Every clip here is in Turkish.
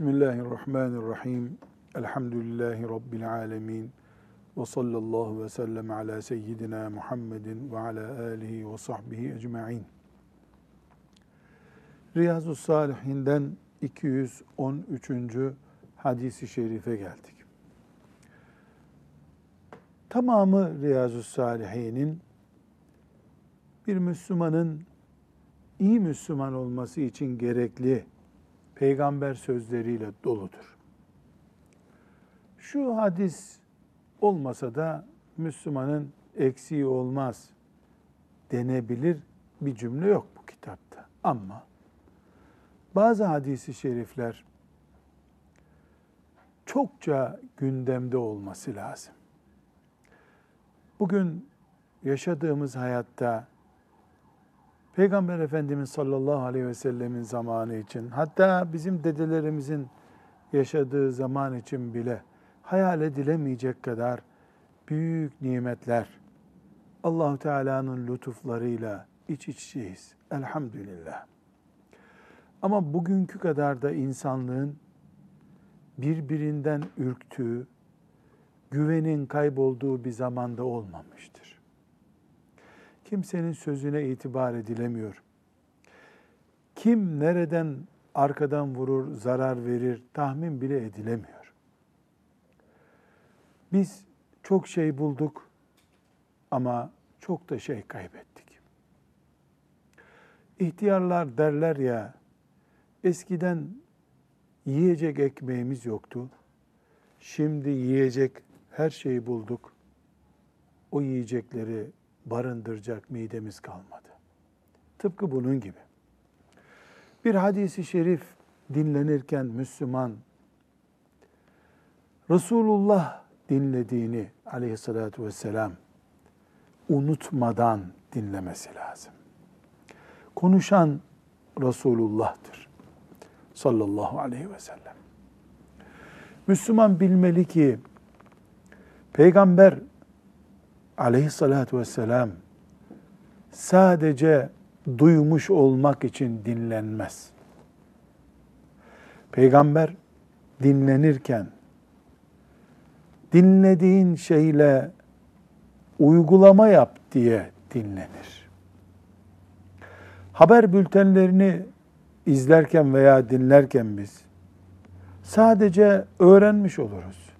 Bismillahirrahmanirrahim. Elhamdülillahi Rabbil alemin. Ve sallallahu ve sellem ala seyyidina Muhammedin ve ala alihi ve sahbihi ecma'in. Riyazu Salihinden 213. hadisi şerife geldik. Tamamı Riyazu Salihinin bir Müslümanın iyi Müslüman olması için gerekli peygamber sözleriyle doludur. Şu hadis olmasa da Müslümanın eksiği olmaz denebilir bir cümle yok bu kitapta. Ama bazı hadisi şerifler çokça gündemde olması lazım. Bugün yaşadığımız hayatta Peygamber Efendimiz sallallahu aleyhi ve sellemin zamanı için, hatta bizim dedelerimizin yaşadığı zaman için bile hayal edilemeyecek kadar büyük nimetler Allahu Teala'nın lütuflarıyla iç içeyiz. Elhamdülillah. Ama bugünkü kadar da insanlığın birbirinden ürktüğü, güvenin kaybolduğu bir zamanda olmamıştır kimsenin sözüne itibar edilemiyor. Kim nereden arkadan vurur, zarar verir tahmin bile edilemiyor. Biz çok şey bulduk ama çok da şey kaybettik. İhtiyarlar derler ya, eskiden yiyecek ekmeğimiz yoktu. Şimdi yiyecek her şeyi bulduk. O yiyecekleri barındıracak midemiz kalmadı. Tıpkı bunun gibi. Bir hadisi şerif dinlenirken Müslüman Resulullah dinlediğini aleyhissalatü vesselam unutmadan dinlemesi lazım. Konuşan Resulullah'tır sallallahu aleyhi ve sellem. Müslüman bilmeli ki peygamber aleyhissalatü vesselam sadece duymuş olmak için dinlenmez. Peygamber dinlenirken dinlediğin şeyle uygulama yap diye dinlenir. Haber bültenlerini izlerken veya dinlerken biz sadece öğrenmiş oluruz.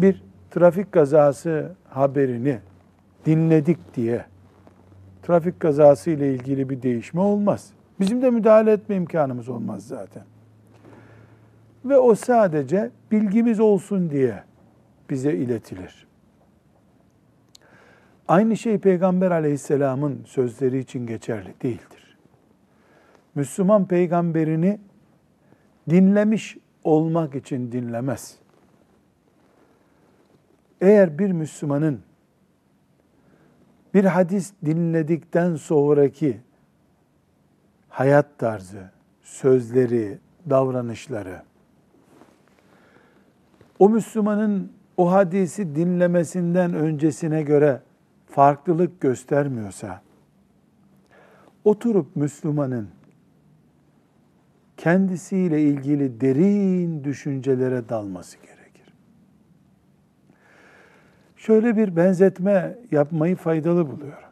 Bir trafik kazası haberini dinledik diye trafik kazası ile ilgili bir değişme olmaz. Bizim de müdahale etme imkanımız olmaz zaten. Ve o sadece bilgimiz olsun diye bize iletilir. Aynı şey Peygamber aleyhisselamın sözleri için geçerli değildir. Müslüman peygamberini dinlemiş olmak için dinlemez eğer bir Müslümanın bir hadis dinledikten sonraki hayat tarzı, sözleri, davranışları o Müslümanın o hadisi dinlemesinden öncesine göre farklılık göstermiyorsa oturup Müslümanın kendisiyle ilgili derin düşüncelere dalması gerekir şöyle bir benzetme yapmayı faydalı buluyorum.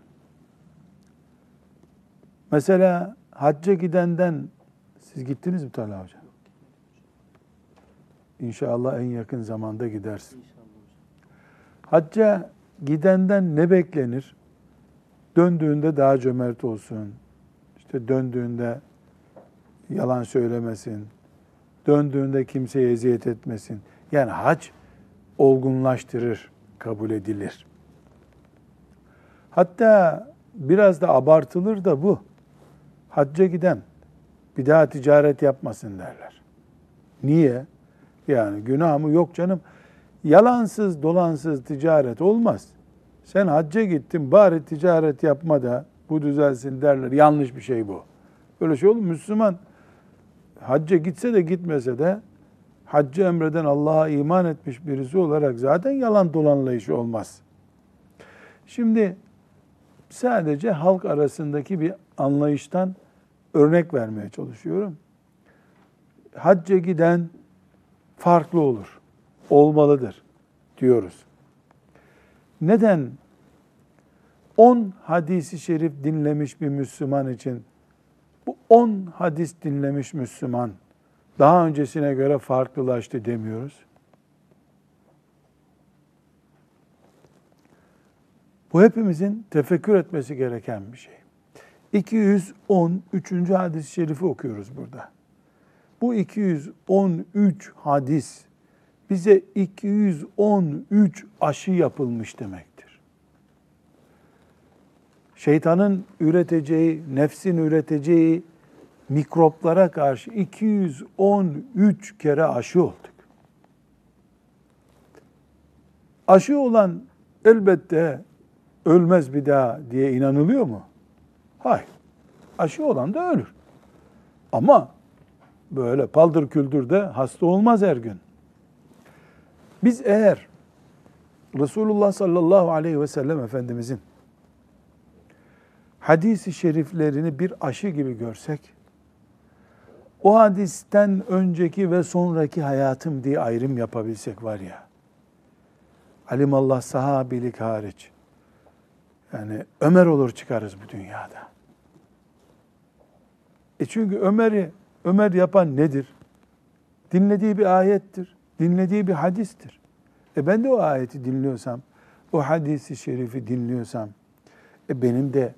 Mesela hacca gidenden, siz gittiniz mi Talha Hocam? İnşallah en yakın zamanda gidersin. Hacca gidenden ne beklenir? Döndüğünde daha cömert olsun. İşte döndüğünde yalan söylemesin. Döndüğünde kimseye eziyet etmesin. Yani hac olgunlaştırır kabul edilir. Hatta biraz da abartılır da bu. Hacca giden bir daha ticaret yapmasın derler. Niye? Yani günah mı? Yok canım. Yalansız dolansız ticaret olmaz. Sen hacca gittin bari ticaret yapma da bu düzelsin derler. Yanlış bir şey bu. Böyle şey olur Müslüman hacca gitse de gitmese de haccı emreden Allah'a iman etmiş birisi olarak zaten yalan dolanlayış olmaz. Şimdi sadece halk arasındaki bir anlayıştan örnek vermeye çalışıyorum. hacca giden farklı olur, olmalıdır diyoruz. Neden 10 hadisi şerif dinlemiş bir Müslüman için bu 10 hadis dinlemiş Müslüman daha öncesine göre farklılaştı demiyoruz? Bu hepimizin tefekkür etmesi gereken bir şey. 213. hadis-i şerifi okuyoruz burada. Bu 213 hadis bize 213 aşı yapılmış demektir. Şeytanın üreteceği, nefsin üreteceği mikroplara karşı 213 kere aşı olduk. Aşı olan elbette ölmez bir daha diye inanılıyor mu? Hayır. Aşı olan da ölür. Ama böyle paldır küldür de hasta olmaz her gün. Biz eğer Resulullah sallallahu aleyhi ve sellem Efendimizin hadisi şeriflerini bir aşı gibi görsek, o hadisten önceki ve sonraki hayatım diye ayrım yapabilsek var ya, alimallah sahabilik hariç, yani Ömer olur çıkarız bu dünyada. E çünkü Ömer'i Ömer yapan nedir? Dinlediği bir ayettir. Dinlediği bir hadistir. E ben de o ayeti dinliyorsam, o hadisi şerifi dinliyorsam, e benim de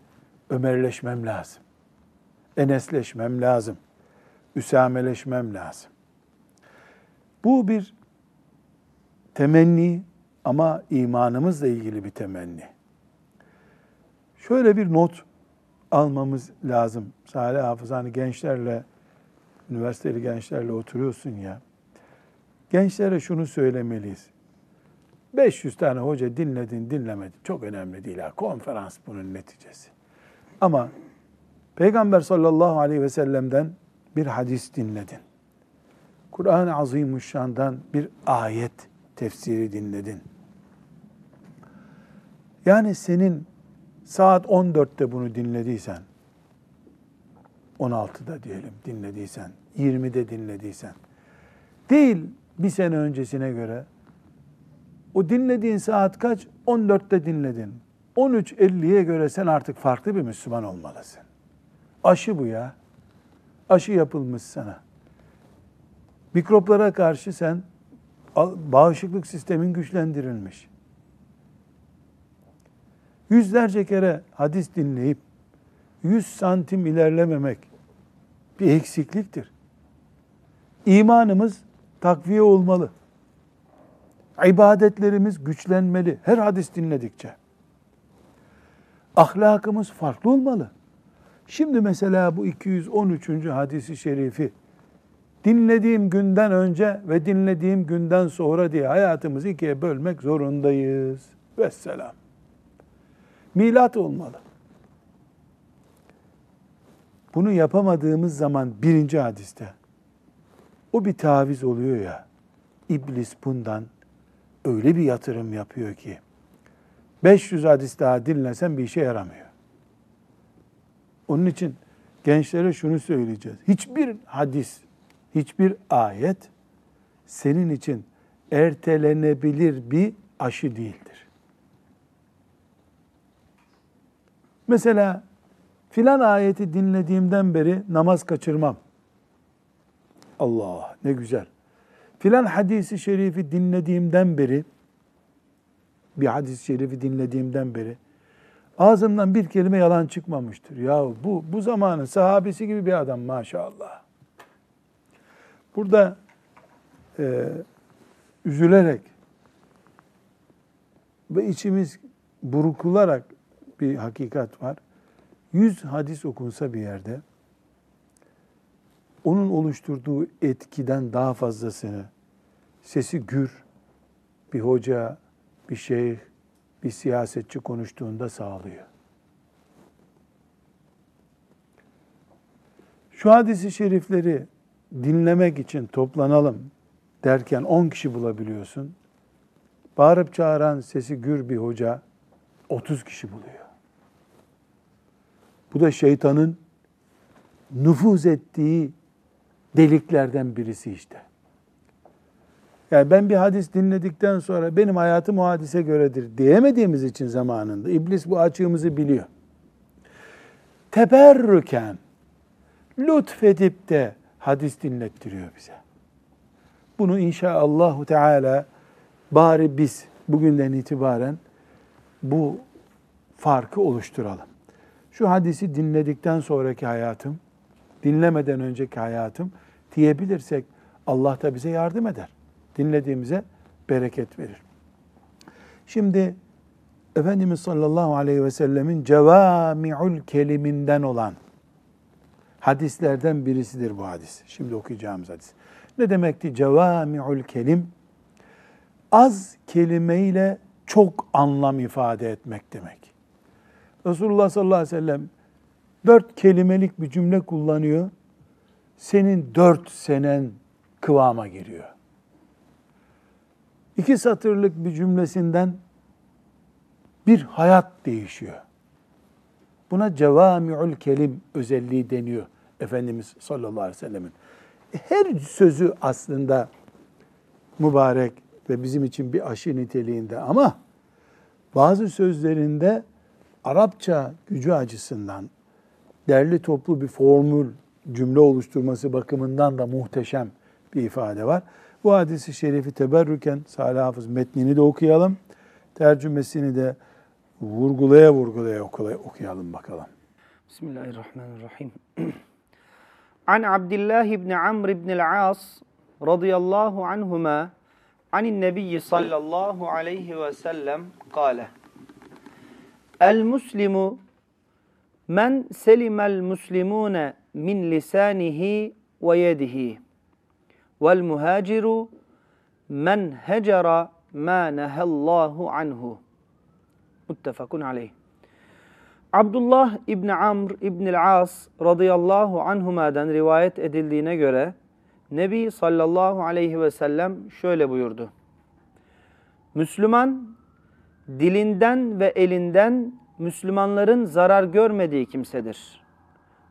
Ömerleşmem lazım. Enesleşmem lazım. Üsameleşmem lazım. Bu bir temenni ama imanımızla ilgili bir temenni. Şöyle bir not almamız lazım. Salih Hafız hani gençlerle, üniversiteli gençlerle oturuyorsun ya. Gençlere şunu söylemeliyiz. 500 tane hoca dinledin, dinlemedin. Çok önemli değil ha. Konferans bunun neticesi. Ama Peygamber sallallahu aleyhi ve sellem'den bir hadis dinledin. Kur'an-ı Azimuşşan'dan bir ayet tefsiri dinledin. Yani senin saat 14'te bunu dinlediysen, 16'da diyelim dinlediysen, 20'de dinlediysen, değil bir sene öncesine göre, o dinlediğin saat kaç? 14'te dinledin. 13.50'ye göre sen artık farklı bir Müslüman olmalısın. Aşı bu ya. Aşı yapılmış sana. Mikroplara karşı sen bağışıklık sistemin güçlendirilmiş yüzlerce kere hadis dinleyip yüz santim ilerlememek bir eksikliktir. İmanımız takviye olmalı. İbadetlerimiz güçlenmeli her hadis dinledikçe. Ahlakımız farklı olmalı. Şimdi mesela bu 213. hadisi şerifi dinlediğim günden önce ve dinlediğim günden sonra diye hayatımızı ikiye bölmek zorundayız. Vesselam milat olmalı. Bunu yapamadığımız zaman birinci hadiste o bir taviz oluyor ya. İblis bundan öyle bir yatırım yapıyor ki 500 hadis daha dinlesen bir işe yaramıyor. Onun için gençlere şunu söyleyeceğiz. Hiçbir hadis, hiçbir ayet senin için ertelenebilir bir aşı değildir. Mesela filan ayeti dinlediğimden beri namaz kaçırmam. Allah ne güzel. Filan hadisi şerifi dinlediğimden beri bir hadis-i şerifi dinlediğimden beri ağzımdan bir kelime yalan çıkmamıştır. Ya bu bu zamanın sahabesi gibi bir adam maşallah. Burada e, üzülerek ve içimiz burukularak bir hakikat var. Yüz hadis okunsa bir yerde onun oluşturduğu etkiden daha fazlasını sesi gür bir hoca, bir şeyh, bir siyasetçi konuştuğunda sağlıyor. Şu hadisi şerifleri dinlemek için toplanalım derken 10 kişi bulabiliyorsun. Bağırıp çağıran sesi gür bir hoca 30 kişi buluyor. Bu da şeytanın nüfuz ettiği deliklerden birisi işte. Yani ben bir hadis dinledikten sonra benim hayatım o hadise göredir diyemediğimiz için zamanında iblis bu açığımızı biliyor. Teberrüken lütfedip de hadis dinlettiriyor bize. Bunu inşaallahu teala bari biz bugünden itibaren bu farkı oluşturalım. Şu hadisi dinledikten sonraki hayatım, dinlemeden önceki hayatım diyebilirsek Allah da bize yardım eder. Dinlediğimize bereket verir. Şimdi Efendimiz sallallahu aleyhi ve sellemin cevami'ul keliminden olan hadislerden birisidir bu hadis. Şimdi okuyacağımız hadis. Ne demekti cevami'ul kelim? Az kelimeyle çok anlam ifade etmek demek. Resulullah sallallahu aleyhi ve sellem dört kelimelik bir cümle kullanıyor. Senin dört senen kıvama giriyor. İki satırlık bir cümlesinden bir hayat değişiyor. Buna cevami'ül kelim özelliği deniyor Efendimiz sallallahu aleyhi ve sellemin. Her sözü aslında mübarek ve bizim için bir aşı niteliğinde ama bazı sözlerinde Arapça gücü açısından derli toplu bir formül cümle oluşturması bakımından da muhteşem bir ifade var. Bu hadisi şerifi teberrüken Salih Hafız metnini de okuyalım. Tercümesini de vurgulaya vurgulaya okuyalım bakalım. Bismillahirrahmanirrahim. An Abdullah ibn Amr ibn al-As radıyallahu anhuma anin nebiyyi sallallahu aleyhi ve sellem kâle El muslimu men selimel muslimune min lisanihi ve yedihi vel muhaciru men hecera ma nehallahu anhu. Muttefakun aleyh. Abdullah İbni Amr İbni As radıyallahu anhuma'dan rivayet edildiğine göre Nebi sallallahu aleyhi ve sellem şöyle buyurdu. Müslüman dilinden ve elinden Müslümanların zarar görmediği kimsedir.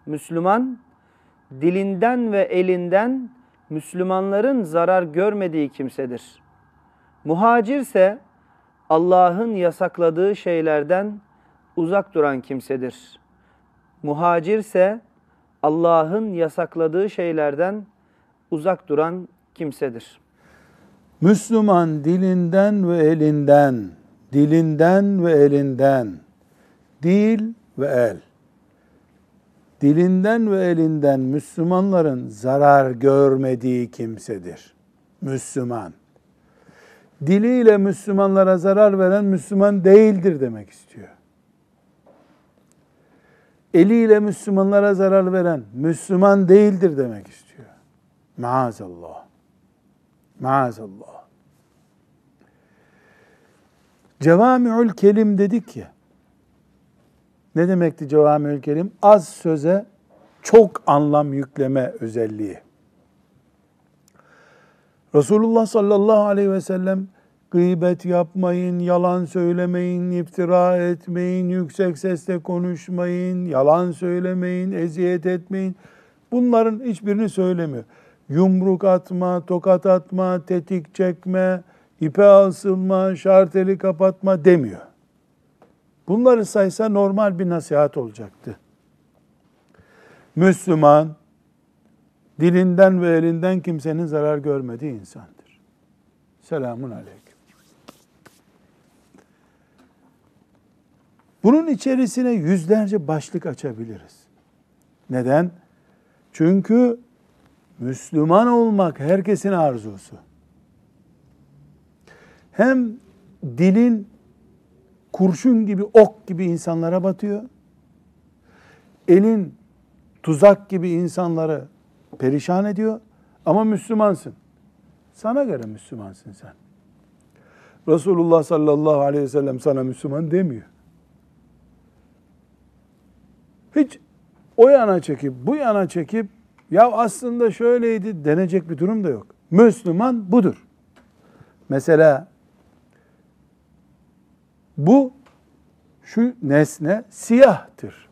Müslüman dilinden ve elinden Müslümanların zarar görmediği kimsedir. Muhacirse Allah'ın yasakladığı şeylerden uzak duran kimsedir. Muhacirse Allah'ın yasakladığı şeylerden uzak duran kimsedir. Müslüman dilinden ve elinden, dilinden ve elinden, dil ve el dilinden ve elinden Müslümanların zarar görmediği kimsedir. Müslüman. Diliyle Müslümanlara zarar veren Müslüman değildir demek istiyor. Eliyle Müslümanlara zarar veren Müslüman değildir demek istiyor. Maazallah. Maazallah. Cevami'ül kelim dedik ya. Ne demekti cevamiül kelim? Az söze çok anlam yükleme özelliği. Resulullah sallallahu aleyhi ve sellem gıybet yapmayın, yalan söylemeyin, iftira etmeyin, yüksek sesle konuşmayın, yalan söylemeyin, eziyet etmeyin. Bunların hiçbirini söylemiyor. Yumruk atma, tokat atma, tetik çekme, ipe asılma, şarteli kapatma demiyor. Bunları saysa normal bir nasihat olacaktı. Müslüman, dilinden ve elinden kimsenin zarar görmediği insandır. Selamun aleyküm. Bunun içerisine yüzlerce başlık açabiliriz. Neden? Çünkü Müslüman olmak herkesin arzusu. Hem dilin kurşun gibi, ok gibi insanlara batıyor. Elin tuzak gibi insanları perişan ediyor. Ama Müslümansın. Sana göre Müslümansın sen. Resulullah sallallahu aleyhi ve sellem sana Müslüman demiyor. Hiç o yana çekip bu yana çekip ya aslında şöyleydi denecek bir durum da yok. Müslüman budur. Mesela bu şu nesne siyahtır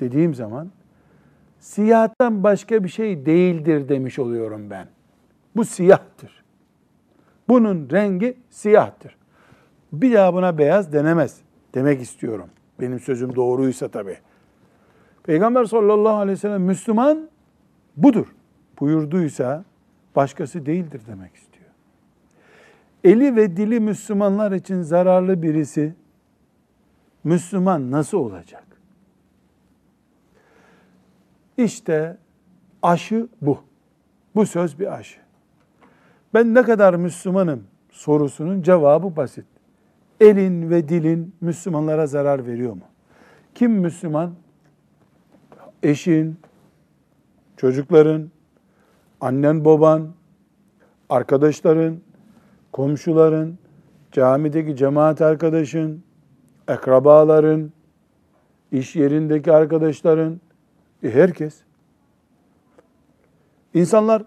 dediğim zaman siyahtan başka bir şey değildir demiş oluyorum ben. Bu siyahtır. Bunun rengi siyahtır. Bir daha buna beyaz denemez demek istiyorum. Benim sözüm doğruysa tabii. Peygamber sallallahu aleyhi ve sellem Müslüman budur buyurduysa başkası değildir demek istiyor. Eli ve dili Müslümanlar için zararlı birisi Müslüman nasıl olacak? İşte aşı bu. Bu söz bir aşı. Ben ne kadar Müslümanım sorusunun cevabı basit. Elin ve dilin Müslümanlara zarar veriyor mu? Kim Müslüman? Eşin, çocukların, annen baban, arkadaşların, komşuların, camideki cemaat arkadaşın, akrabaların, iş yerindeki arkadaşların, e herkes. İnsanlar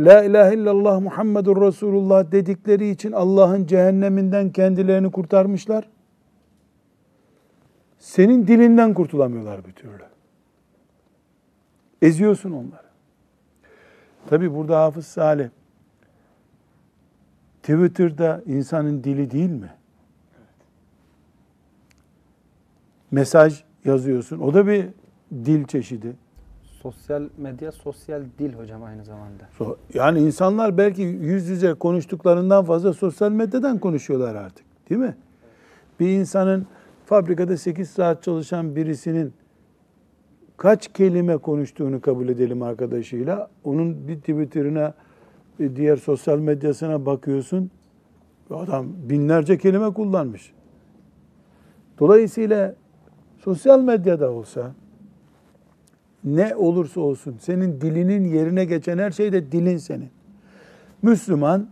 La ilahe illallah Muhammedur Resulullah dedikleri için Allah'ın cehenneminden kendilerini kurtarmışlar. Senin dilinden kurtulamıyorlar bir türlü. Eziyorsun onları. Tabi burada Hafız Salih Twitter'da insanın dili değil mi? Mesaj yazıyorsun. O da bir dil çeşidi. Sosyal medya, sosyal dil hocam aynı zamanda. So- Yani insanlar belki yüz yüze konuştuklarından fazla sosyal medyadan konuşuyorlar artık. Değil mi? Bir insanın fabrikada 8 saat çalışan birisinin kaç kelime konuştuğunu kabul edelim arkadaşıyla. Onun bir Twitter'ına, diğer sosyal medyasına bakıyorsun. Adam binlerce kelime kullanmış. Dolayısıyla sosyal medyada olsa ne olursa olsun senin dilinin yerine geçen her şey de dilin senin. Müslüman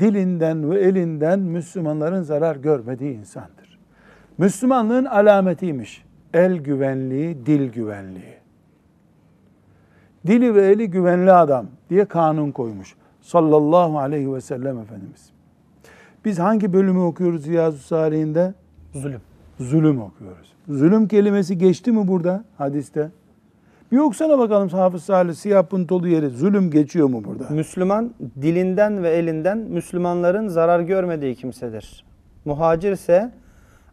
dilinden ve elinden Müslümanların zarar görmediği insandır. Müslümanlığın alametiymiş. El güvenliği, dil güvenliği. Dili ve eli güvenli adam diye kanun koymuş. Sallallahu aleyhi ve sellem Efendimiz. Biz hangi bölümü okuyoruz Riyazu Salihinde? Zulüm. Zulüm okuyoruz. Zulüm kelimesi geçti mi burada hadiste? Bir okusana bakalım Hafız Salih siyah puntolu yeri. Zulüm geçiyor mu burada? Müslüman dilinden ve elinden Müslümanların zarar görmediği kimsedir. Muhacir ise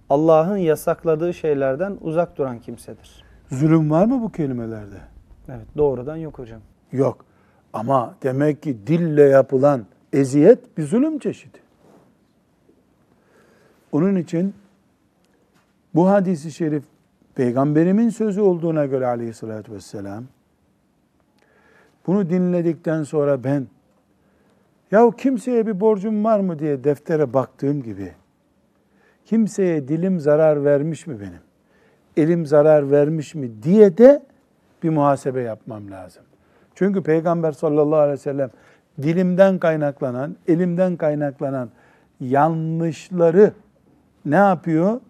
Allah'ın yasakladığı şeylerden uzak duran kimsedir. Zulüm var mı bu kelimelerde? Evet doğrudan yok hocam. Yok. Ama demek ki dille yapılan eziyet bir zulüm çeşidi. Onun için bu hadisi şerif peygamberimin sözü olduğuna göre aleyhissalatü vesselam bunu dinledikten sonra ben ya kimseye bir borcum var mı diye deftere baktığım gibi kimseye dilim zarar vermiş mi benim? Elim zarar vermiş mi diye de bir muhasebe yapmam lazım. Çünkü Peygamber sallallahu aleyhi ve sellem dilimden kaynaklanan, elimden kaynaklanan yanlışları ne yapıyor?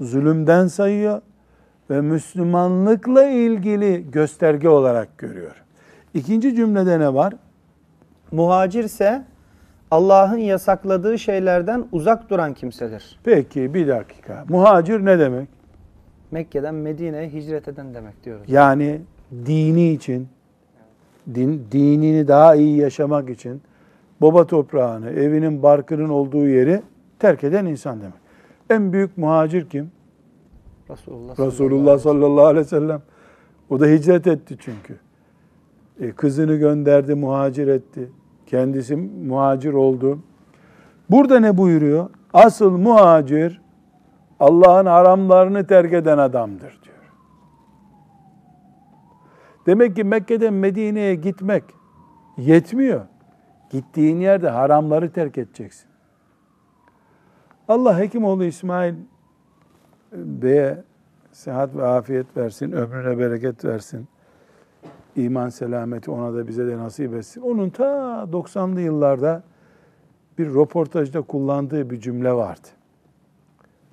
Zulümden sayıyor ve Müslümanlıkla ilgili gösterge olarak görüyor. İkinci cümlede ne var? Muhacir ise Allah'ın yasakladığı şeylerden uzak duran kimsedir. Peki bir dakika. Muhacir ne demek? Mekke'den Medine'ye hicret eden demek diyoruz. Yani dini için, din, dinini daha iyi yaşamak için baba toprağını, evinin barkının olduğu yeri terk eden insan demek. En büyük muhacir kim? Resulullah, Resulullah sallallahu aleyhi ve sellem. O da hicret etti çünkü. E, kızını gönderdi, muhacir etti. Kendisi muhacir oldu. Burada ne buyuruyor? Asıl muhacir Allah'ın haramlarını terk eden adamdır diyor. Demek ki Mekke'den Medine'ye gitmek yetmiyor. Gittiğin yerde haramları terk edeceksin. Allah Hekimoğlu İsmail Bey'e sıhhat ve afiyet versin, ömrüne bereket versin. İman selameti ona da bize de nasip etsin. Onun ta 90'lı yıllarda bir röportajda kullandığı bir cümle vardı.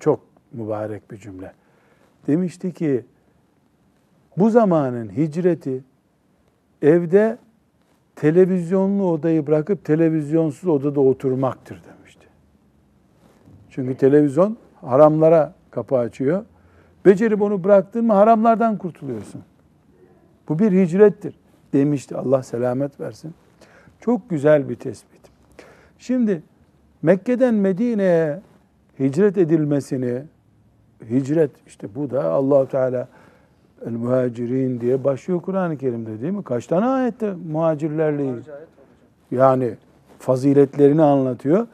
Çok mübarek bir cümle. Demişti ki bu zamanın hicreti evde televizyonlu odayı bırakıp televizyonsuz odada oturmaktır demişti. Çünkü televizyon haramlara kapı açıyor. Becerip onu bıraktın mı haramlardan kurtuluyorsun. Bu bir hicrettir demişti. Allah selamet versin. Çok güzel bir tespit. Şimdi Mekke'den Medine'ye hicret edilmesini hicret işte bu da Allahu Teala el muhacirin diye başlıyor Kur'an-ı Kerim'de değil mi? Kaç tane ayette muhacirlerle? Yani faziletlerini anlatıyor.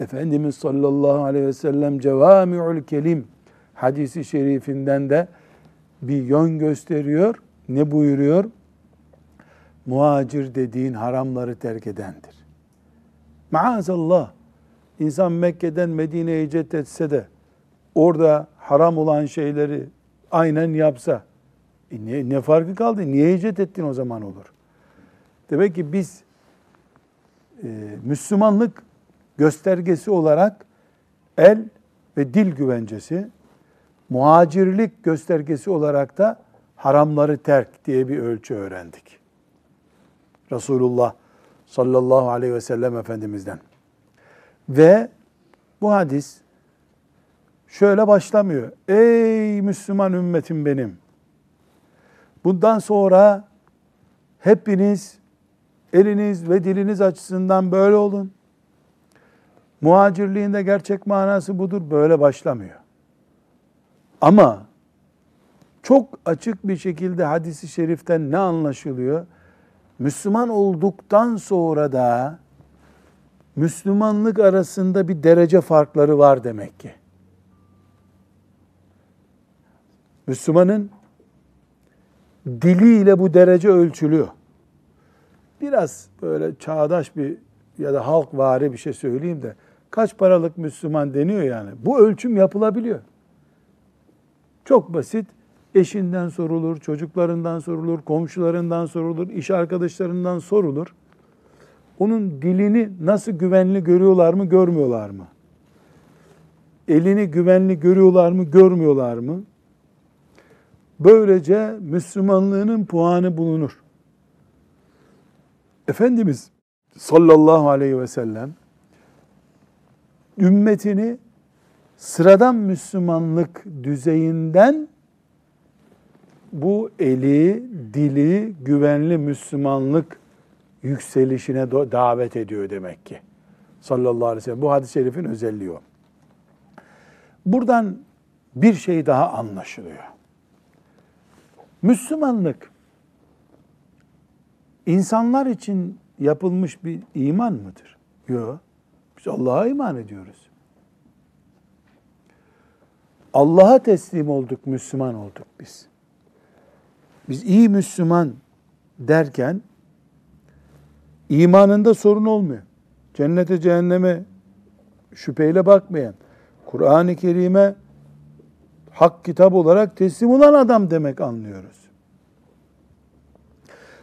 Efendimiz sallallahu aleyhi ve sellem cevami'ül kelim hadisi şerifinden de bir yön gösteriyor. Ne buyuruyor? Muhacir dediğin haramları terk edendir. Maazallah insan Mekke'den Medine'ye hicret etse de orada haram olan şeyleri aynen yapsa e ne, ne farkı kaldı? Niye hicret ettin o zaman olur? Demek ki biz e, Müslümanlık göstergesi olarak el ve dil güvencesi, muhacirlik göstergesi olarak da haramları terk diye bir ölçü öğrendik. Resulullah sallallahu aleyhi ve sellem Efendimiz'den. Ve bu hadis şöyle başlamıyor. Ey Müslüman ümmetim benim. Bundan sonra hepiniz eliniz ve diliniz açısından böyle olun. Muhacirliğin de gerçek manası budur. Böyle başlamıyor. Ama çok açık bir şekilde hadisi şeriften ne anlaşılıyor? Müslüman olduktan sonra da Müslümanlık arasında bir derece farkları var demek ki. Müslümanın diliyle bu derece ölçülüyor. Biraz böyle çağdaş bir ya da halk vari bir şey söyleyeyim de kaç paralık Müslüman deniyor yani. Bu ölçüm yapılabiliyor. Çok basit. Eşinden sorulur, çocuklarından sorulur, komşularından sorulur, iş arkadaşlarından sorulur. Onun dilini nasıl güvenli görüyorlar mı, görmüyorlar mı? Elini güvenli görüyorlar mı, görmüyorlar mı? Böylece Müslümanlığının puanı bulunur. Efendimiz sallallahu aleyhi ve sellem ümmetini sıradan Müslümanlık düzeyinden bu eli, dili, güvenli Müslümanlık yükselişine davet ediyor demek ki. Sallallahu aleyhi ve sellem. Bu hadis-i şerifin özelliği o. Buradan bir şey daha anlaşılıyor. Müslümanlık insanlar için yapılmış bir iman mıdır? Yok. Biz Allah'a iman ediyoruz. Allah'a teslim olduk, Müslüman olduk biz. Biz iyi Müslüman derken imanında sorun olmuyor. Cennete cehenneme şüpheyle bakmayan, Kur'an-ı Kerim'e hak kitap olarak teslim olan adam demek anlıyoruz.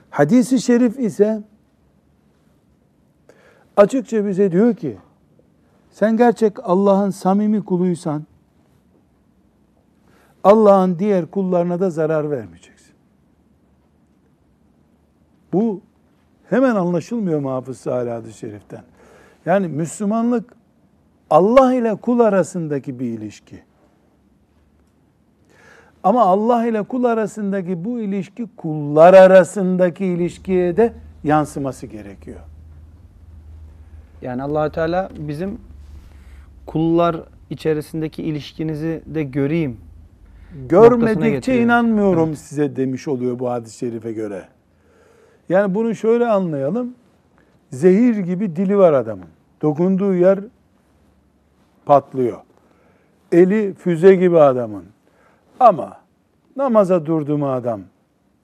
Hadisi şerif ise açıkça bize diyor ki sen gerçek Allah'ın samimi kuluysan Allah'ın diğer kullarına da zarar vermeyeceksin. Bu hemen anlaşılmıyor mu Hafız Salih şeriften? Yani Müslümanlık Allah ile kul arasındaki bir ilişki. Ama Allah ile kul arasındaki bu ilişki kullar arasındaki ilişkiye de yansıması gerekiyor. Yani Allahü Teala bizim kullar içerisindeki ilişkinizi de göreyim. Görmedikçe inanmıyorum evet. size demiş oluyor bu hadis-i şerife göre. Yani bunu şöyle anlayalım. Zehir gibi dili var adamın. Dokunduğu yer patlıyor. Eli füze gibi adamın. Ama namaza durdu mu adam?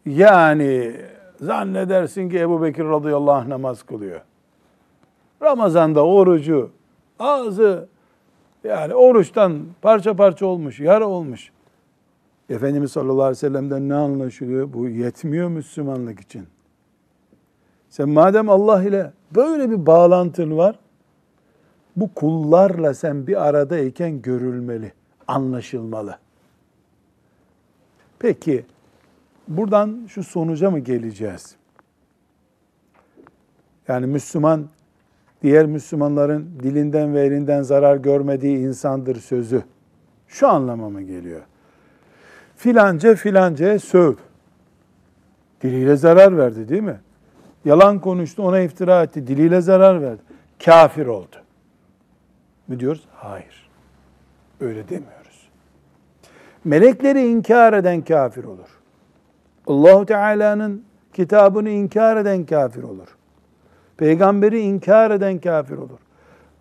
Yani zannedersin ki Ebu Bekir radıyallahu anh namaz kılıyor. Ramazan'da orucu, ağzı yani oruçtan parça parça olmuş, yara olmuş. Efendimiz sallallahu aleyhi ve sellem'den ne anlaşılıyor? Bu yetmiyor Müslümanlık için. Sen madem Allah ile böyle bir bağlantın var, bu kullarla sen bir aradayken görülmeli, anlaşılmalı. Peki, buradan şu sonuca mı geleceğiz? Yani Müslüman, diğer Müslümanların dilinden ve elinden zarar görmediği insandır sözü. Şu anlama mı geliyor? Filanca filancaya söv Diliyle zarar verdi değil mi? Yalan konuştu, ona iftira etti, diliyle zarar verdi. Kafir oldu. Mi diyoruz? Hayır. Öyle demiyoruz. Melekleri inkar eden kafir olur. Allahu Teala'nın kitabını inkar eden kafir olur. Peygamberi inkar eden kafir olur.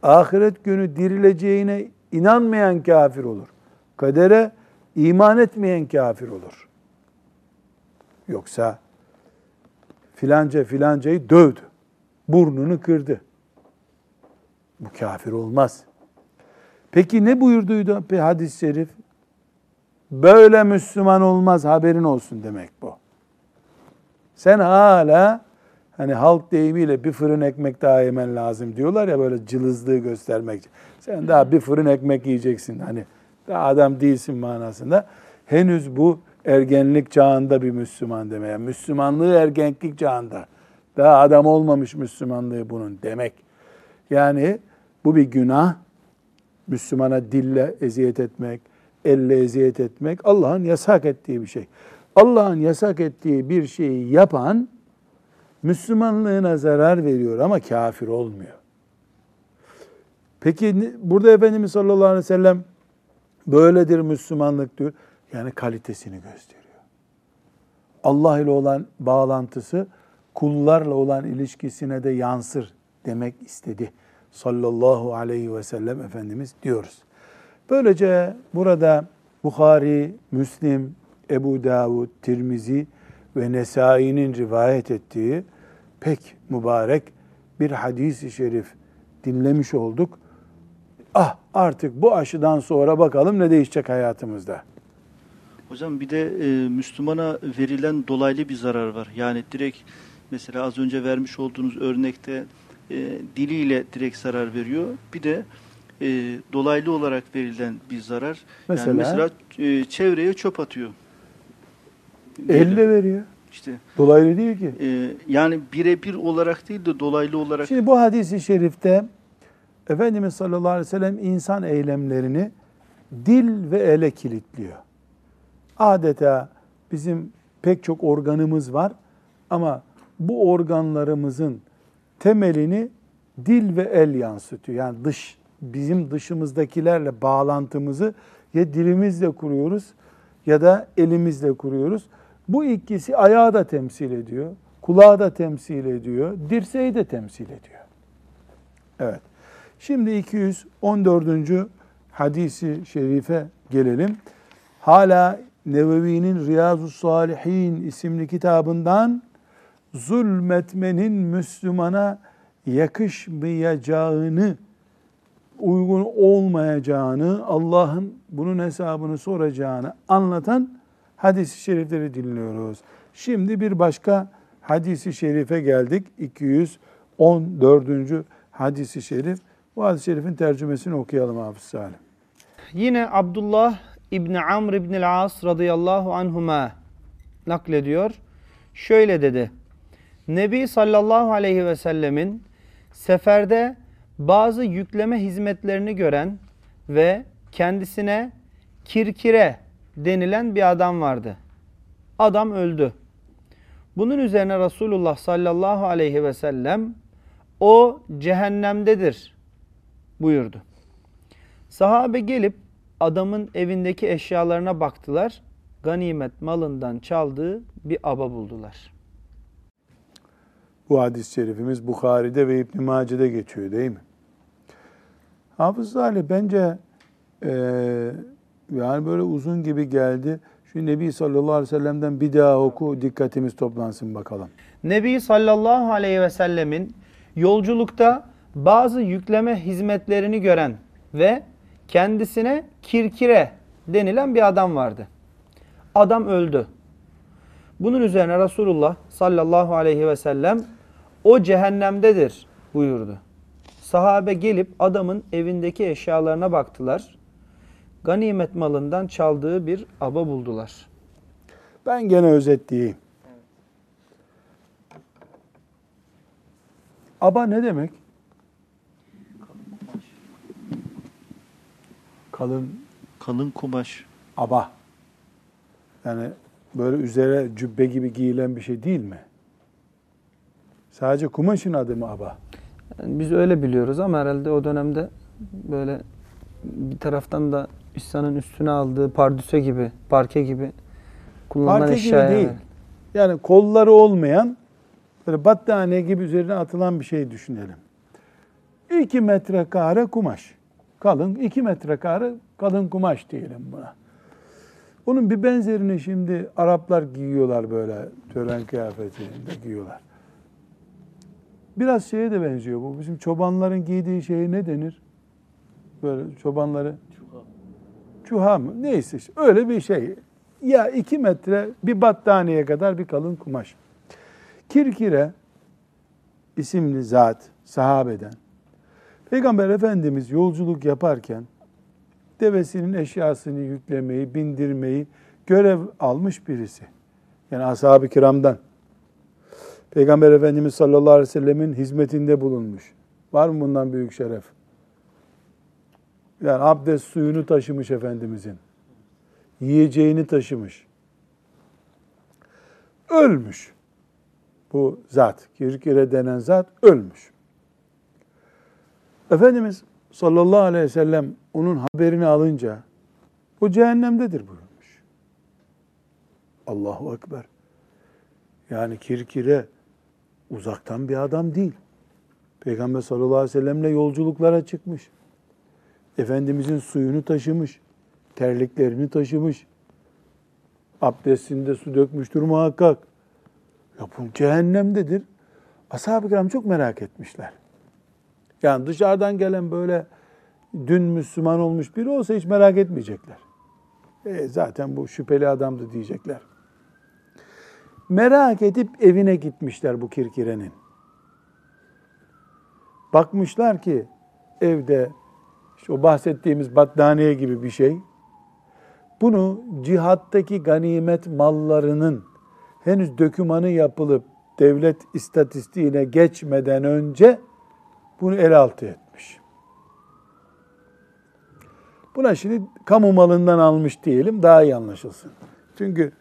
Ahiret günü dirileceğine inanmayan kafir olur. Kadere iman etmeyen kafir olur. Yoksa filanca filancayı dövdü. Burnunu kırdı. Bu kafir olmaz. Peki ne buyurduydu hadis-i şerif? Böyle Müslüman olmaz haberin olsun demek bu. Sen hala hani halk deyimiyle bir fırın ekmek daha yemen lazım diyorlar ya böyle cılızlığı göstermek için. Sen daha bir fırın ekmek yiyeceksin hani daha adam değilsin manasında. Henüz bu ergenlik çağında bir Müslüman demeye. Müslümanlığı ergenlik çağında. Daha adam olmamış Müslümanlığı bunun demek. Yani bu bir günah. Müslümana dille eziyet etmek, elle eziyet etmek Allah'ın yasak ettiği bir şey. Allah'ın yasak ettiği bir şeyi yapan Müslümanlığına zarar veriyor ama kafir olmuyor. Peki burada Efendimiz sallallahu aleyhi ve sellem böyledir Müslümanlık diyor. Yani kalitesini gösteriyor. Allah ile olan bağlantısı kullarla olan ilişkisine de yansır demek istedi. Sallallahu aleyhi ve sellem Efendimiz diyoruz. Böylece burada Bukhari, Müslim, Ebu Davud, Tirmizi ve Nesai'nin rivayet ettiği pek mübarek bir hadis-i şerif dinlemiş olduk. Ah artık bu aşıdan sonra bakalım ne değişecek hayatımızda. Hocam bir de e, Müslümana verilen dolaylı bir zarar var. Yani direkt mesela az önce vermiş olduğunuz örnekte e, diliyle direkt zarar veriyor. Bir de e, dolaylı olarak verilen bir zarar. Mesela? Yani mesela e, çevreye çöp atıyor. Elle veriyor. İşte Dolaylı değil ki. e, yani birebir olarak değil de dolaylı olarak Şimdi bu hadisi şerifte Efendimiz sallallahu aleyhi ve sellem insan eylemlerini dil ve ele kilitliyor. Adeta bizim pek çok organımız var ama bu organlarımızın temelini dil ve el yansıtıyor. Yani dış bizim dışımızdakilerle bağlantımızı ya dilimizle kuruyoruz ya da elimizle kuruyoruz. Bu ikisi ayağı da temsil ediyor, kulağı da temsil ediyor, dirseği de temsil ediyor. Evet. Şimdi 214. hadisi şerife gelelim. Hala Nevevi'nin Riyazu Salihin isimli kitabından zulmetmenin Müslümana yakışmayacağını, uygun olmayacağını, Allah'ın bunun hesabını soracağını anlatan hadis-i şerifleri dinliyoruz. Şimdi bir başka hadisi şerife geldik. 214. hadisi şerif. Bu hadis-i şerifin tercümesini okuyalım Hafız Salim. Yine Abdullah İbni Amr İbni As radıyallahu anhuma naklediyor. Şöyle dedi. Nebi sallallahu aleyhi ve sellemin seferde bazı yükleme hizmetlerini gören ve kendisine kirkire denilen bir adam vardı. Adam öldü. Bunun üzerine Resulullah sallallahu aleyhi ve sellem o cehennemdedir buyurdu. Sahabe gelip adamın evindeki eşyalarına baktılar. Ganimet malından çaldığı bir aba buldular. Bu hadis-i şerifimiz Bukhari'de ve İbn Mace'de geçiyor değil mi? Hafız Ali bence e, yani böyle uzun gibi geldi. Şu Nebi sallallahu aleyhi ve sellem'den bir daha oku dikkatimiz toplansın bakalım. Nebi sallallahu aleyhi ve sellemin yolculukta bazı yükleme hizmetlerini gören ve kendisine kirkire denilen bir adam vardı. Adam öldü. Bunun üzerine Resulullah sallallahu aleyhi ve sellem o cehennemdedir buyurdu. Sahabe gelip adamın evindeki eşyalarına baktılar. Ganimet malından çaldığı bir aba buldular. Ben gene özetleyeyim. Aba ne demek? Kalın kalın kumaş. aba. Yani böyle üzere cübbe gibi giyilen bir şey değil mi? Sadece kumaşın adı mı aba? Yani biz öyle biliyoruz ama herhalde o dönemde böyle bir taraftan da İsa'nın üstüne aldığı pardüse gibi, parke gibi kullanılan Parke gibi eşyaya. değil. Yani kolları olmayan böyle battaniye gibi üzerine atılan bir şey düşünelim. 2 metrekare kumaş. Kalın 2 metrekare kalın kumaş diyelim buna. Bunun bir benzerini şimdi Araplar giyiyorlar böyle tören kıyafetinde giyiyorlar. Biraz şeye de benziyor bu. Bizim çobanların giydiği şeye ne denir? Böyle çobanları çuha mı? Neyse işte öyle bir şey. Ya iki metre bir battaniye kadar bir kalın kumaş. Kirkire isimli zat sahabeden Peygamber Efendimiz yolculuk yaparken devesinin eşyasını yüklemeyi, bindirmeyi görev almış birisi. Yani ashab-ı kiramdan. Peygamber Efendimiz sallallahu aleyhi ve sellemin hizmetinde bulunmuş. Var mı bundan büyük şeref? Yani abdest suyunu taşımış Efendimizin. Yiyeceğini taşımış. Ölmüş. Bu zat, Kirkire denen zat ölmüş. Efendimiz sallallahu aleyhi ve sellem onun haberini alınca o cehennemdedir buyurmuş. Allahu Ekber. Yani Kirkire uzaktan bir adam değil. Peygamber sallallahu aleyhi ve sellemle yolculuklara çıkmış. Efendimizin suyunu taşımış, terliklerini taşımış, abdestinde su dökmüştür muhakkak. Ya bu cehennemdedir. Ashab-ı kiram çok merak etmişler. Yani dışarıdan gelen böyle dün Müslüman olmuş biri olsa hiç merak etmeyecekler. E, zaten bu şüpheli adamdı diyecekler. Merak edip evine gitmişler bu kirkirenin. Bakmışlar ki evde işte o bahsettiğimiz battaniye gibi bir şey. Bunu cihattaki ganimet mallarının henüz dökümanı yapılıp devlet istatistiğine geçmeden önce bunu el altı etmiş. Buna şimdi kamu malından almış diyelim daha iyi anlaşılsın. Çünkü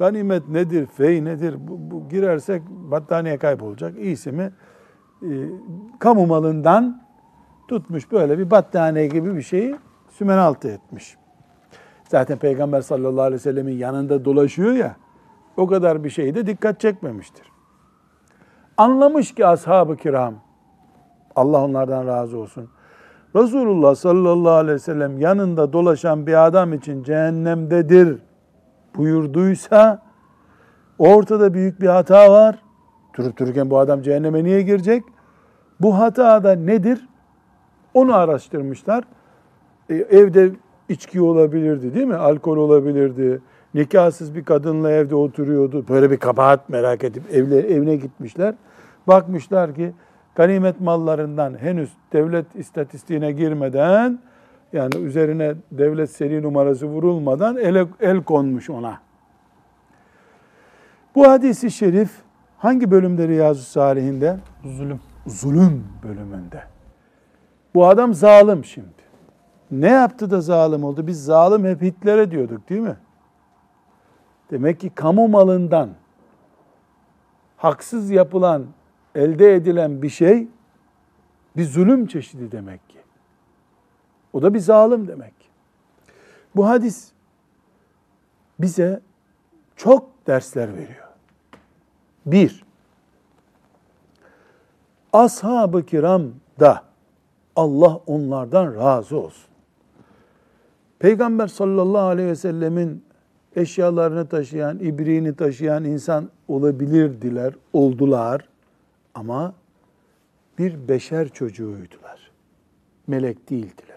ganimet nedir, fey nedir bu, bu girersek battaniye kaybolacak. İyisi mi e, kamu malından tutmuş böyle bir battaniye gibi bir şeyi sümen altı etmiş. Zaten Peygamber sallallahu aleyhi ve sellemin yanında dolaşıyor ya o kadar bir şeyde dikkat çekmemiştir. Anlamış ki ashab-ı kiram Allah onlardan razı olsun. Resulullah sallallahu aleyhi ve sellem yanında dolaşan bir adam için cehennemdedir buyurduysa ortada büyük bir hata var. Durup dururken bu adam cehenneme niye girecek? Bu hata da nedir? Onu araştırmışlar. E, evde içki olabilirdi değil mi? Alkol olabilirdi. Nikahsız bir kadınla evde oturuyordu. Böyle bir kabahat merak edip evle, evine gitmişler. Bakmışlar ki ganimet mallarından henüz devlet istatistiğine girmeden yani üzerine devlet seri numarası vurulmadan el, el konmuş ona. Bu hadisi şerif hangi bölümde Riyazu Salihinde? Zulüm. Zulüm bölümünde. Bu adam zalim şimdi. Ne yaptı da zalim oldu? Biz zalim hep Hitler'e diyorduk değil mi? Demek ki kamu malından haksız yapılan, elde edilen bir şey bir zulüm çeşidi demek. O da bir zalim demek. Bu hadis bize çok dersler veriyor. Bir, ashab-ı kiram da Allah onlardan razı olsun. Peygamber sallallahu aleyhi ve sellemin eşyalarını taşıyan, ibriğini taşıyan insan olabilirdiler, oldular. Ama bir beşer çocuğuydular. Melek değildiler.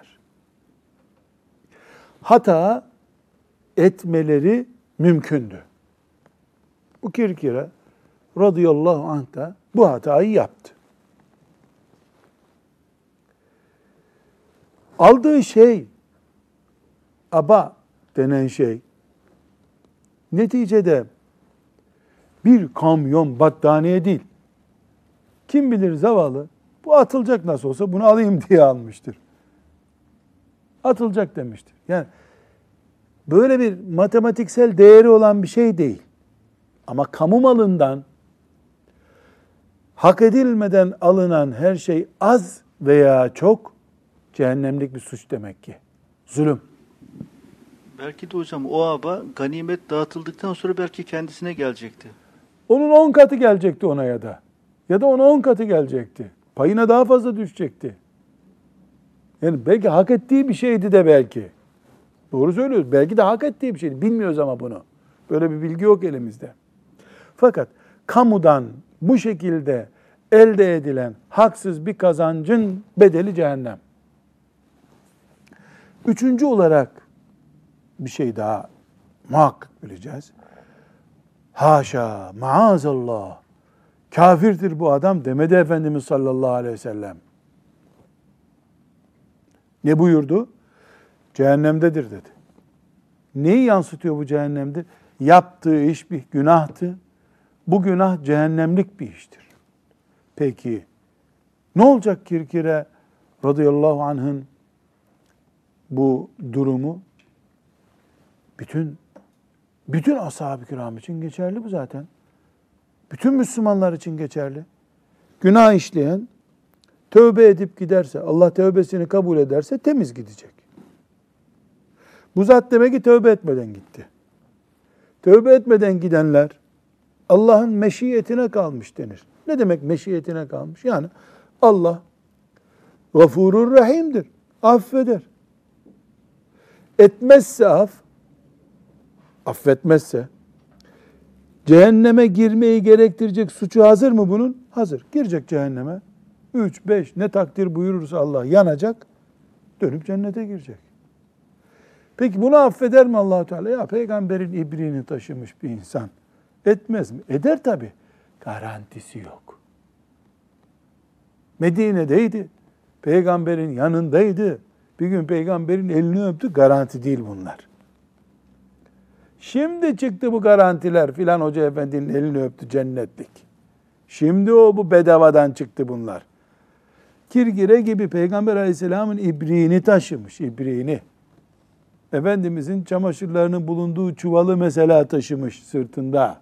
Hata etmeleri mümkündü. Bu kirkire radıyallahu anh da bu hatayı yaptı. Aldığı şey aba denen şey neticede bir kamyon battaniye değil. Kim bilir zavallı bu atılacak nasıl olsa bunu alayım diye almıştır. Atılacak demiştir. Yani böyle bir matematiksel değeri olan bir şey değil. Ama kamu malından hak edilmeden alınan her şey az veya çok cehennemlik bir suç demek ki. Zulüm. Belki de hocam o aba ganimet dağıtıldıktan sonra belki kendisine gelecekti. Onun on katı gelecekti ona ya da. Ya da ona on katı gelecekti. Payına daha fazla düşecekti. Yani belki hak ettiği bir şeydi de belki. Doğru söylüyoruz. Belki de hak ettiği bir şeydi. Bilmiyoruz ama bunu. Böyle bir bilgi yok elimizde. Fakat kamudan bu şekilde elde edilen haksız bir kazancın bedeli cehennem. Üçüncü olarak bir şey daha muhakkak bileceğiz. Haşa, maazallah. Kafirdir bu adam demedi Efendimiz sallallahu aleyhi ve sellem. Ne buyurdu? Cehennemdedir dedi. Neyi yansıtıyor bu cehennemde? Yaptığı iş bir günahtı. Bu günah cehennemlik bir iştir. Peki ne olacak Kirkire radıyallahu anh'ın bu durumu? Bütün bütün ashab-ı kiram için geçerli bu zaten. Bütün Müslümanlar için geçerli. Günah işleyen tövbe edip giderse, Allah tövbesini kabul ederse temiz gidecek. Bu zat demek ki tövbe etmeden gitti. Tövbe etmeden gidenler Allah'ın meşiyetine kalmış denir. Ne demek meşiyetine kalmış? Yani Allah gafurur rahimdir. Affeder. Etmezse af, affetmezse, cehenneme girmeyi gerektirecek suçu hazır mı bunun? Hazır. Girecek cehenneme. Üç, beş ne takdir buyurursa Allah yanacak. Dönüp cennete girecek. Peki bunu affeder mi allah Teala? Ya peygamberin ibriğini taşımış bir insan. Etmez mi? Eder tabi. Garantisi yok. Medine'deydi. Peygamberin yanındaydı. Bir gün peygamberin elini öptü. Garanti değil bunlar. Şimdi çıktı bu garantiler filan hoca efendinin elini öptü cennetlik. Şimdi o bu bedavadan çıktı bunlar. Kirgire gibi Peygamber aleyhisselamın ibriğini taşımış, ibriğini. Efendimizin çamaşırlarının bulunduğu çuvalı mesela taşımış sırtında.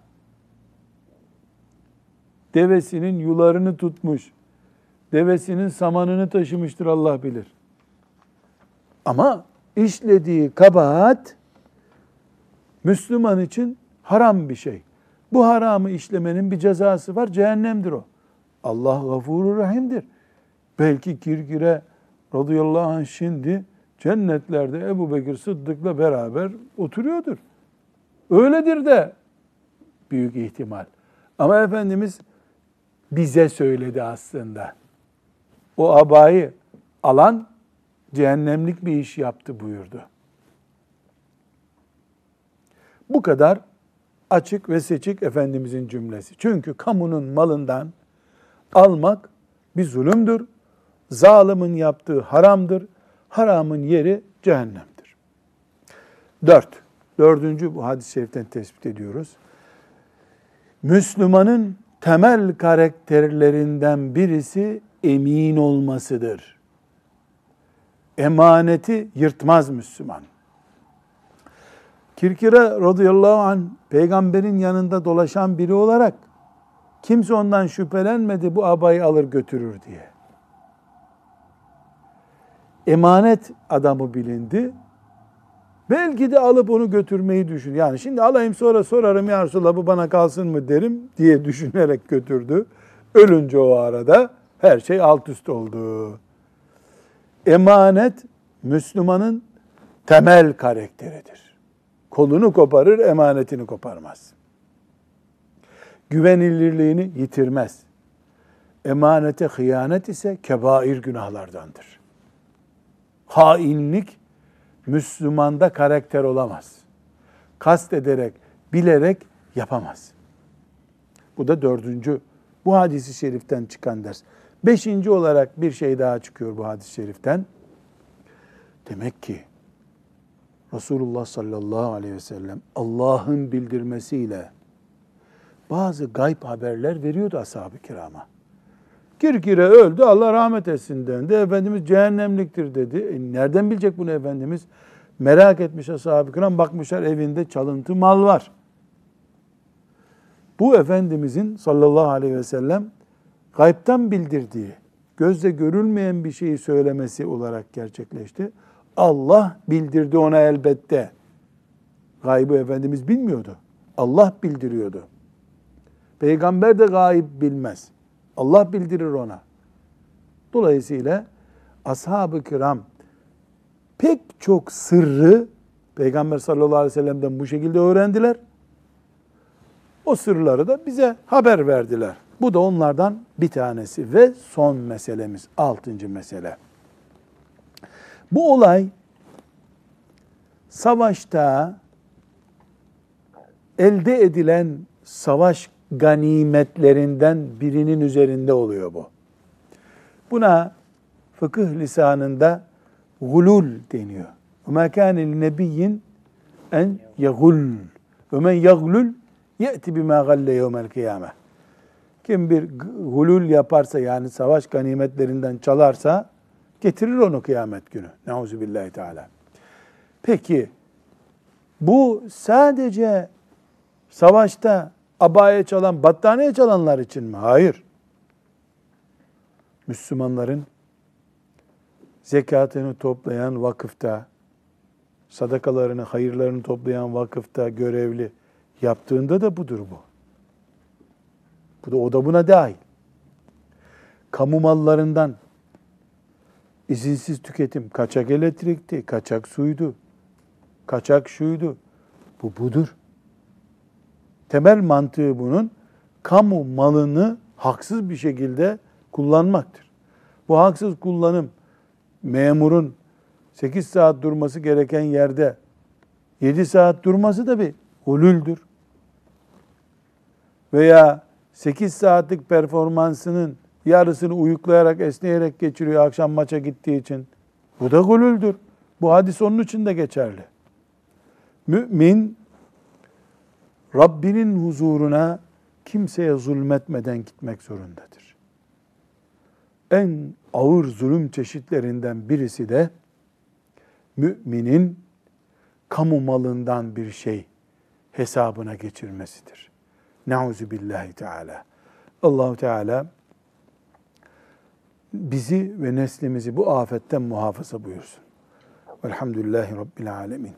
Devesinin yularını tutmuş. Devesinin samanını taşımıştır Allah bilir. Ama işlediği kabahat Müslüman için haram bir şey. Bu haramı işlemenin bir cezası var. Cehennemdir o. Allah gafurur rahimdir. Belki Kirkire radıyallahu anh şimdi cennetlerde Ebu Bekir Sıddık'la beraber oturuyordur. Öyledir de büyük ihtimal. Ama Efendimiz bize söyledi aslında. O abayı alan cehennemlik bir iş yaptı buyurdu. Bu kadar açık ve seçik Efendimizin cümlesi. Çünkü kamunun malından almak bir zulümdür. Zalimin yaptığı haramdır. Haramın yeri cehennemdir. Dört. Dördüncü bu hadis-i şeriften tespit ediyoruz. Müslümanın temel karakterlerinden birisi emin olmasıdır. Emaneti yırtmaz Müslüman. Kirkire radıyallahu anh peygamberin yanında dolaşan biri olarak kimse ondan şüphelenmedi bu abayı alır götürür diye. Emanet adamı bilindi. Belki de alıp onu götürmeyi düşün. Yani şimdi alayım sonra sorarım ya Resulallah bu bana kalsın mı derim diye düşünerek götürdü. Ölünce o arada her şey alt üst oldu. Emanet Müslümanın temel karakteridir. Kolunu koparır, emanetini koparmaz. Güvenilirliğini yitirmez. Emanete hıyanet ise kebair günahlardandır. Hainlik Müslümanda karakter olamaz. Kast ederek, bilerek yapamaz. Bu da dördüncü, bu hadisi şeriften çıkan ders. Beşinci olarak bir şey daha çıkıyor bu hadis-i şeriften. Demek ki Resulullah sallallahu aleyhi ve sellem Allah'ın bildirmesiyle bazı gayb haberler veriyordu ashab-ı kirama. Kirkire öldü Allah rahmet etsin dendi. Efendimiz cehennemliktir dedi. E nereden bilecek bunu Efendimiz? Merak etmiş ashab-ı kiram bakmışlar evinde çalıntı mal var. Bu Efendimizin sallallahu aleyhi ve sellem gaybtan bildirdiği, gözle görülmeyen bir şeyi söylemesi olarak gerçekleşti. Allah bildirdi ona elbette. Gaybı Efendimiz bilmiyordu. Allah bildiriyordu. Peygamber de gayb bilmez. Allah bildirir ona. Dolayısıyla ashab-ı kiram pek çok sırrı Peygamber sallallahu aleyhi ve sellem'den bu şekilde öğrendiler. O sırları da bize haber verdiler. Bu da onlardan bir tanesi ve son meselemiz, altıncı mesele. Bu olay savaşta elde edilen savaş ganimetlerinden birinin üzerinde oluyor bu. Buna fıkıh lisanında gulul deniyor. وَمَا كَانَ لِنَبِيٍّ en yagul. وَمَنْ يَغْلُلْ يَأْتِ بِمَا غَلَّ يَوْمَ الْقِيَامَةِ Kim bir gulul yaparsa yani savaş ganimetlerinden çalarsa getirir onu kıyamet günü. Neuzubillahi teala. Peki bu sadece savaşta abaya çalan, battaniye çalanlar için mi? Hayır. Müslümanların zekatını toplayan vakıfta, sadakalarını, hayırlarını toplayan vakıfta görevli yaptığında da budur bu. Bu da o da buna dahil. Kamu mallarından izinsiz tüketim, kaçak elektrikti, kaçak suydu, kaçak şuydu. Bu budur. Temel mantığı bunun kamu malını haksız bir şekilde kullanmaktır. Bu haksız kullanım memurun 8 saat durması gereken yerde 7 saat durması da bir hulüldür. Veya 8 saatlik performansının yarısını uyuklayarak, esneyerek geçiriyor akşam maça gittiği için. Bu da hulüldür. Bu hadis onun için de geçerli. Mümin Rabbinin huzuruna kimseye zulmetmeden gitmek zorundadır. En ağır zulüm çeşitlerinden birisi de müminin kamu malından bir şey hesabına geçirmesidir. Nauzu billahi teala. Allahu Teala bizi ve neslimizi bu afetten muhafaza buyursun. Velhamdülillahi Rabbil alemin.